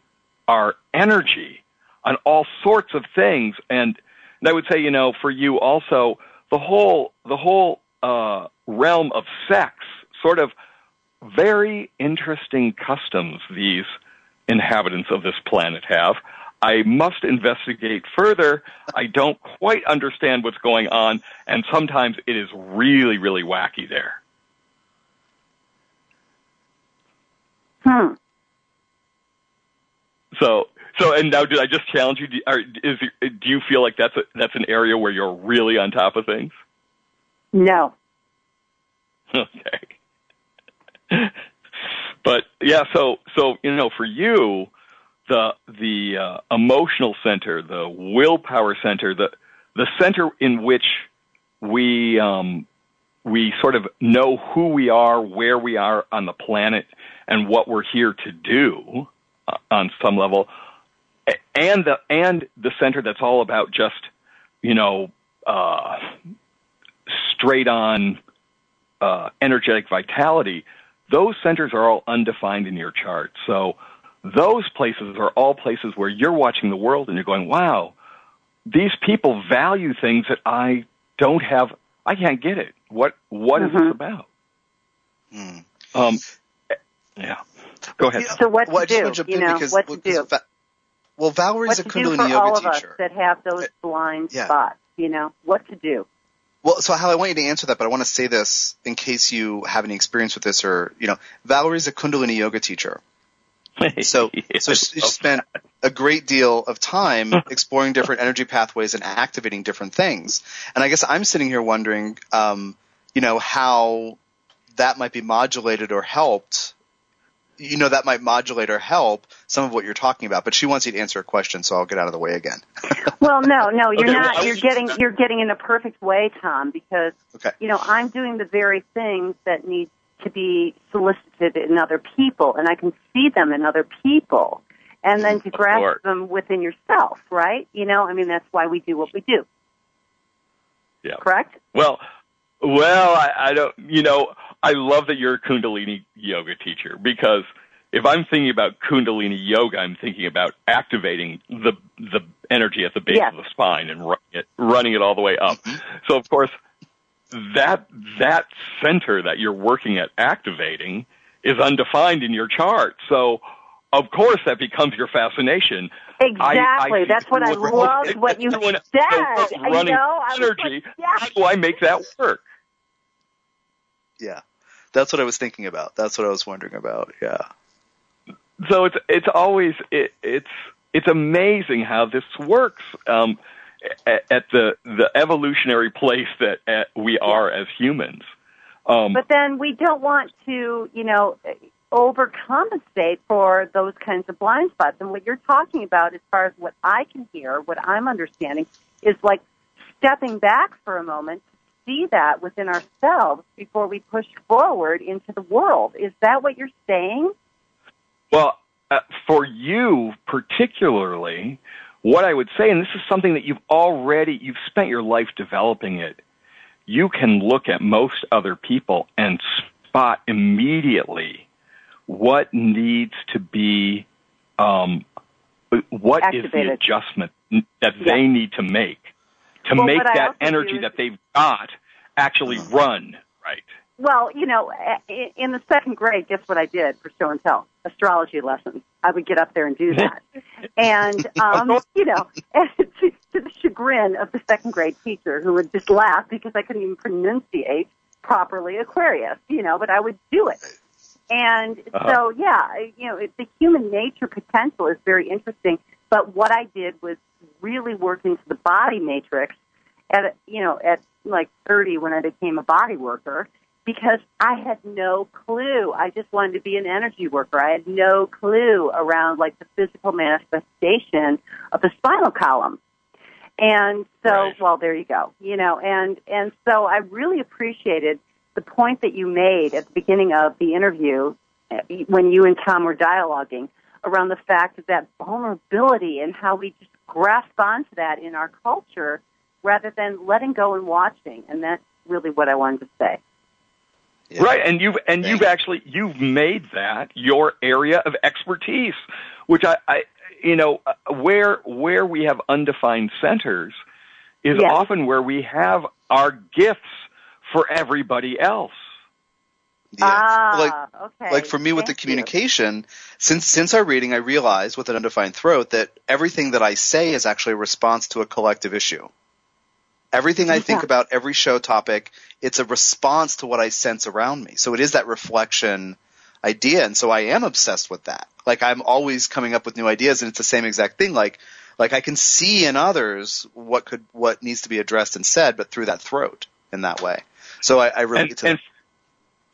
C: our energy on all sorts of things. And, and I would say, you know, for you also, the whole, the whole, uh, realm of sex, sort of very interesting customs these inhabitants of this planet have. I must investigate further. I don't quite understand what's going on, and sometimes it is really, really wacky there.
D: Hmm.
C: So, so, and now, did I just challenge you? Do, are, is, do you feel like that's a, that's an area where you're really on top of things?
D: No.
C: Okay. but yeah, so so you know, for you, the the uh, emotional center, the willpower center, the the center in which we um, we sort of know who we are, where we are on the planet, and what we're here to do uh, on some level, and the and the center that's all about just you know uh, straight on uh, energetic vitality. Those centers are all undefined in your chart. So those places are all places where you're watching the world and you're going, wow, these people value things that I don't have. I can't get it. What what mm-hmm. is this mm-hmm. about? Mm. Um, yeah. Go ahead.
D: So what to well, do? You know, because, what to do? Va-
B: well, Valerie's
D: what
B: a Kundalini
D: yoga all
B: of
D: us that have those uh, blind yeah. spots. You know, what to do?
B: Well, so Hal, I want you to answer that, but I want to say this in case you have any experience with this, or you know, Valerie's a Kundalini yoga teacher. So, yes. so she spent a great deal of time exploring different energy pathways and activating different things. And I guess I'm sitting here wondering, um, you know, how that might be modulated or helped. You know, that might modulate or help some of what you're talking about. But she wants you to answer a question, so I'll get out of the way again.
D: well, no, no, you're okay, not. Well, you're getting you're getting in a perfect way, Tom, because okay. you know I'm doing the very things that need to be solicited in other people, and I can see them in other people, and then to grasp them within yourself, right? You know, I mean, that's why we do what we do.
C: Yeah.
D: Correct.
C: Well, well, I, I don't. You know, I love that you're a Kundalini yoga teacher because if I'm thinking about Kundalini yoga, I'm thinking about activating the the energy at the base yes. of the spine and running it, running it all the way up. Mm-hmm. So of course, that that center that you're working at activating is undefined in your chart. So of course that becomes your fascination.
D: Exactly. I, I That's what I loved what you said.
C: Running
D: know,
C: energy. Like, yeah. How do I make that work?
B: Yeah. That's what I was thinking about. That's what I was wondering about. Yeah.
C: So it's it's always it, it's it's amazing how this works. Um, at, at the the evolutionary place that at, we are as humans. Um,
D: but then we don't want to, you know, overcompensate for those kinds of blind spots. And what you're talking about, as far as what I can hear, what I'm understanding, is like stepping back for a moment to see that within ourselves before we push forward into the world. Is that what you're saying?
C: Well, uh, for you particularly, what I would say, and this is something that you've already, you've spent your life developing it, you can look at most other people and spot immediately what needs to be, um, what
D: Activated.
C: is the adjustment that yeah. they need to make to well, make that energy that they've got actually run right.
D: Well, you know, in the second grade, guess what I did for show and tell? Astrology lessons. I would get up there and do that. and, um, you know, to, to the chagrin of the second grade teacher who would just laugh because I couldn't even pronunciate properly Aquarius, you know, but I would do it. And uh-huh. so, yeah, you know, the human nature potential is very interesting. But what I did was really work into the body matrix at, you know, at like 30 when I became a body worker because I had no clue. I just wanted to be an energy worker. I had no clue around like the physical manifestation of the spinal column. And so, right. well, there you go. You know, and and so I really appreciated the point that you made at the beginning of the interview eh, when you and Tom were dialoguing around the fact of that vulnerability and how we just grasp onto that in our culture rather than letting go and watching. And that's really what I wanted to say.
C: Yeah. Right, and you've and you've actually you've made that your area of expertise, which I, I you know uh, where where we have undefined centers is yes. often where we have our gifts for everybody else.
B: Yeah.
D: Ah,
B: like,
D: okay.
B: like for me
D: Thank
B: with the communication, you. since since our reading, I realized with an undefined throat that everything that I say is actually a response to a collective issue. Everything I think about, every show topic, it's a response to what I sense around me. So it is that reflection idea. And so I am obsessed with that. Like I'm always coming up with new ideas and it's the same exact thing. Like, like I can see in others what could, what needs to be addressed and said, but through that throat in that way. So I, I relate
C: and,
B: to
C: and,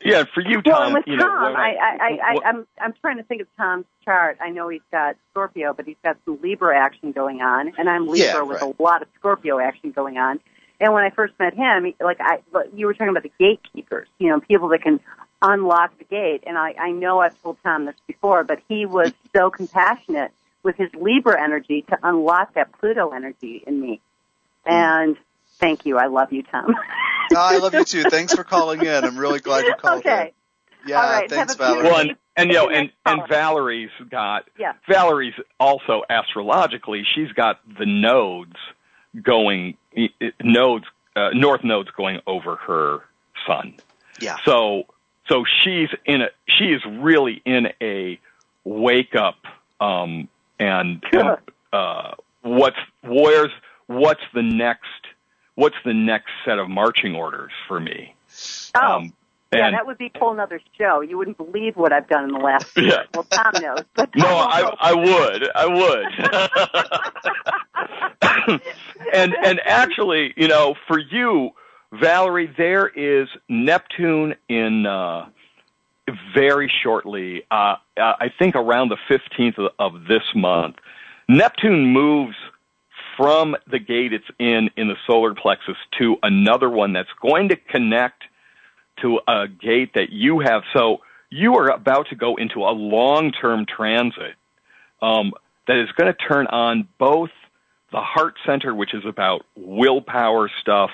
C: Yeah, for you, Tom.
D: Well, and with
C: you
D: Tom,
C: know,
D: I, I, I, I, I'm, I'm trying to think of Tom's chart. I know he's got Scorpio, but he's got some Libra action going on, and I'm Libra
B: yeah,
D: with
B: right.
D: a lot of Scorpio action going on. And when I first met him, like I, you were talking about the gatekeepers, you know, people that can unlock the gate. And I, I know I've told Tom this before, but he was so compassionate with his Libra energy to unlock that Pluto energy in me. Mm-hmm. And thank you. I love you, Tom.
B: I love you too. Thanks for calling in. I'm really glad you called
D: okay.
B: Yeah,
D: All right,
B: thanks,
D: have a
B: Valerie.
D: beautiful-
C: Well, and, and you know, and and Valerie's got
D: Yeah.
C: Valerie's also astrologically, she's got the nodes going i- i- nodes uh, north nodes going over her sun.
B: Yeah.
C: So so she's in a she is really in a wake up um and, and uh what's where's what's the next what's the next set of marching orders for me?
D: Oh,
C: Um,
D: yeah,
C: and-
D: that would be a whole other show. You wouldn't believe what I've done in the last.
C: Yeah.
D: Well, Tom knows, but
C: No, I. I would. I would. and and actually, you know, for you, Valerie, there is Neptune in uh very shortly, uh, uh I think around the 15th of, of this month. Neptune moves from the gate it's in in the solar plexus to another one that's going to connect to a gate that you have. So you are about to go into a long-term transit um, that is going to turn on both the heart center, which is about willpower stuff,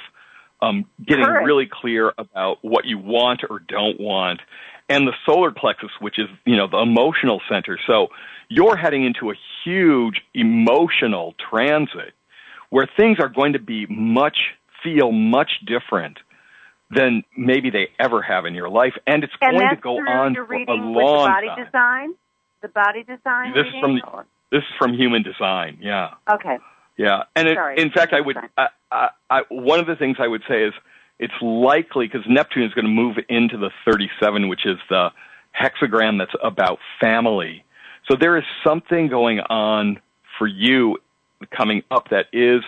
C: um, getting
D: Correct.
C: really clear about what you want or don't want, and the solar plexus, which is you know the emotional center. So you're heading into a huge emotional transit where things are going to be much feel much different than maybe they ever have in your life, and it's
D: and
C: going to go on for a
D: reading with the
C: long
D: body
C: time.
D: design. The body design.
C: This is
D: reading?
C: from the- This is from Human Design, yeah.
D: Okay.
C: Yeah, and it, in fact, I would. I, I, I, one of the things I would say is it's likely because Neptune is going to move into the 37, which is the hexagram that's about family. So there is something going on for you coming up that is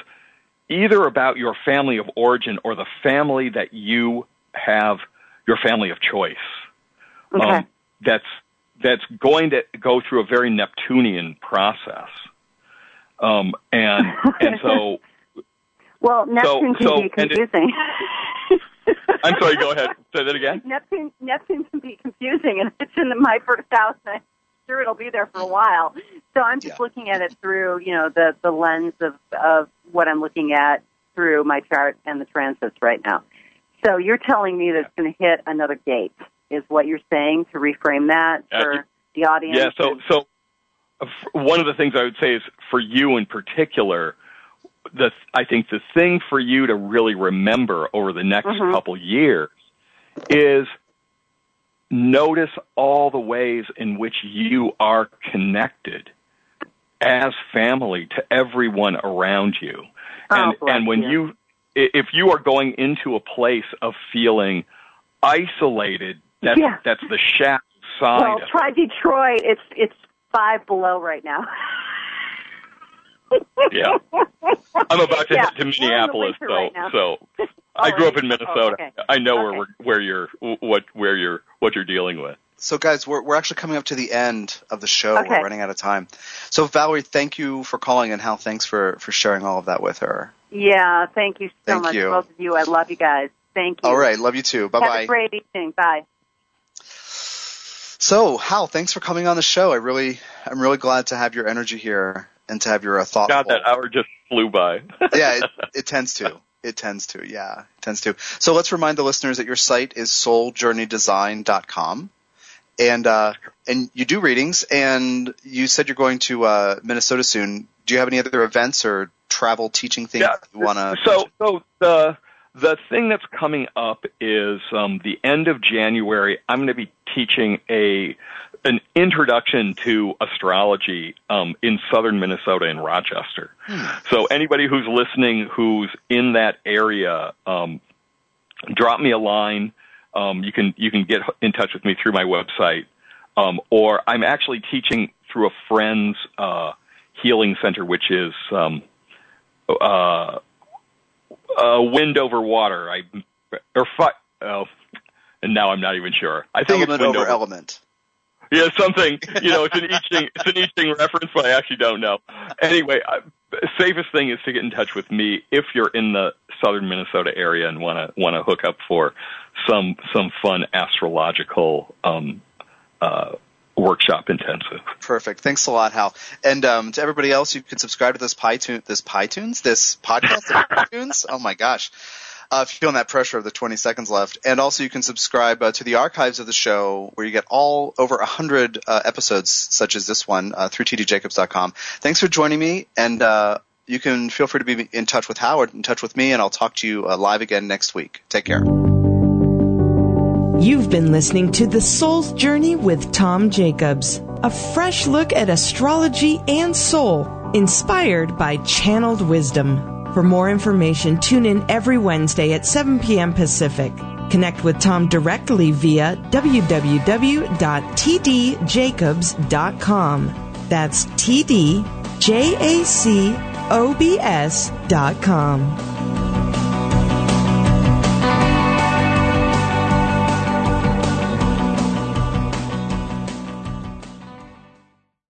C: either about your family of origin or the family that you have, your family of choice.
D: Okay.
C: Um, that's that's going to go through a very Neptunian process. Um, and and so
D: well, Neptune can
C: so-
D: be
C: and it-
D: confusing.
C: I'm sorry. Go ahead. Say that again.
D: Neptune Neptune can be confusing, and it's in my first house, and I'm sure it'll be there for a while. So I'm just
B: Yeah.
D: looking at it through, you know, the the lens of of what I'm looking at through my chart and the transits right now. So you're telling me that it's going to hit another gate, is what you're saying to reframe that
C: Uh,
D: for the audience?
C: Yeah. So so uh, one of the things I would say is for you in particular. The I think the thing for you to really remember over the next
D: Mhm.
C: couple years is notice all the ways in which you are connected as family to everyone around you. Oh, and
D: Oh, bless
C: and when
D: you.
C: you if you are going into a place of feeling isolated, that's
D: Yeah.
C: that's the shadow side
D: well,
C: of it.
D: try Detroit. It's it's five below right now.
C: Yeah. I'm about to
D: Yeah,
C: head to
D: we're in the
C: Minneapolis,
D: though.
C: so
D: right
C: so I grew up in? Minnesota.
D: Oh, okay.
C: I know where
D: Okay.
C: we're, where you're what where you're what you're dealing with.
B: So, guys, we're we're actually coming up to the end of the show.
D: Okay.
B: We're running out of time. So, Valerie, thank you for calling, and Hal, thanks for for sharing all of that with her.
D: Yeah, thank you so
B: Thank
D: much,
B: you.
D: both of you. I love you guys. Thank you.
B: All right, love you too. Bye bye.
D: Have
B: bye.
D: a great evening. Bye.
B: So, Hal, thanks for coming on the show. I really, I'm really glad to have your energy here and to have your uh, thoughtful.
C: God, that hour just flew by.
B: yeah, it, it tends to. It tends to. Yeah, it tends to. So let's remind the listeners that your site is souljourneydesign.com. And, uh, and you do readings and you said you're going to, uh, Minnesota soon. Do you have any other events or travel teaching things
C: Yeah.
B: you want to?
C: So so the the thing that's coming up is um, the end of January. I'm going to be teaching a an introduction to astrology um, in southern Minnesota in Rochester. So anybody who's listening who's in that area, um, drop me a line. Um, you can you can get in touch with me through my website, um, or I'm actually teaching through a friend's uh, healing center, which is um, uh, uh, wind over water. I or fi- oh, and now I'm not even sure. I think
B: element
C: it's wind
B: over
C: over
B: element.
C: Yeah, something. You know, it's an I Ching, it's an I Ching reference, but I actually don't know. Anyway, I, safest thing is to get in touch with me if you're in the southern Minnesota area and want to want to hook up for some some fun astrological um, uh, workshop intensive.
B: Perfect. Thanks a lot, Hal. And um, to everybody else, you can subscribe to this PyTunes, this PyTunes, this podcast, iTunes. Oh my gosh. Uh, feeling that pressure of the 20 seconds left. And also, you can subscribe uh, to the archives of the show where you get all over 100 uh, episodes, such as this one, uh, through tdjacobs.com. Thanks for joining me, and uh, you can feel free to be in touch with Howard, in touch with me, and I'll talk to you uh, live again next week. Take care.
A: You've been listening to The Soul's Journey with Tom Jacobs, a fresh look at astrology and soul, inspired by channeled wisdom. For more information, tune in every Wednesday at 7 p.m. Pacific. Connect with Tom directly via www.tdjacobs.com. That's T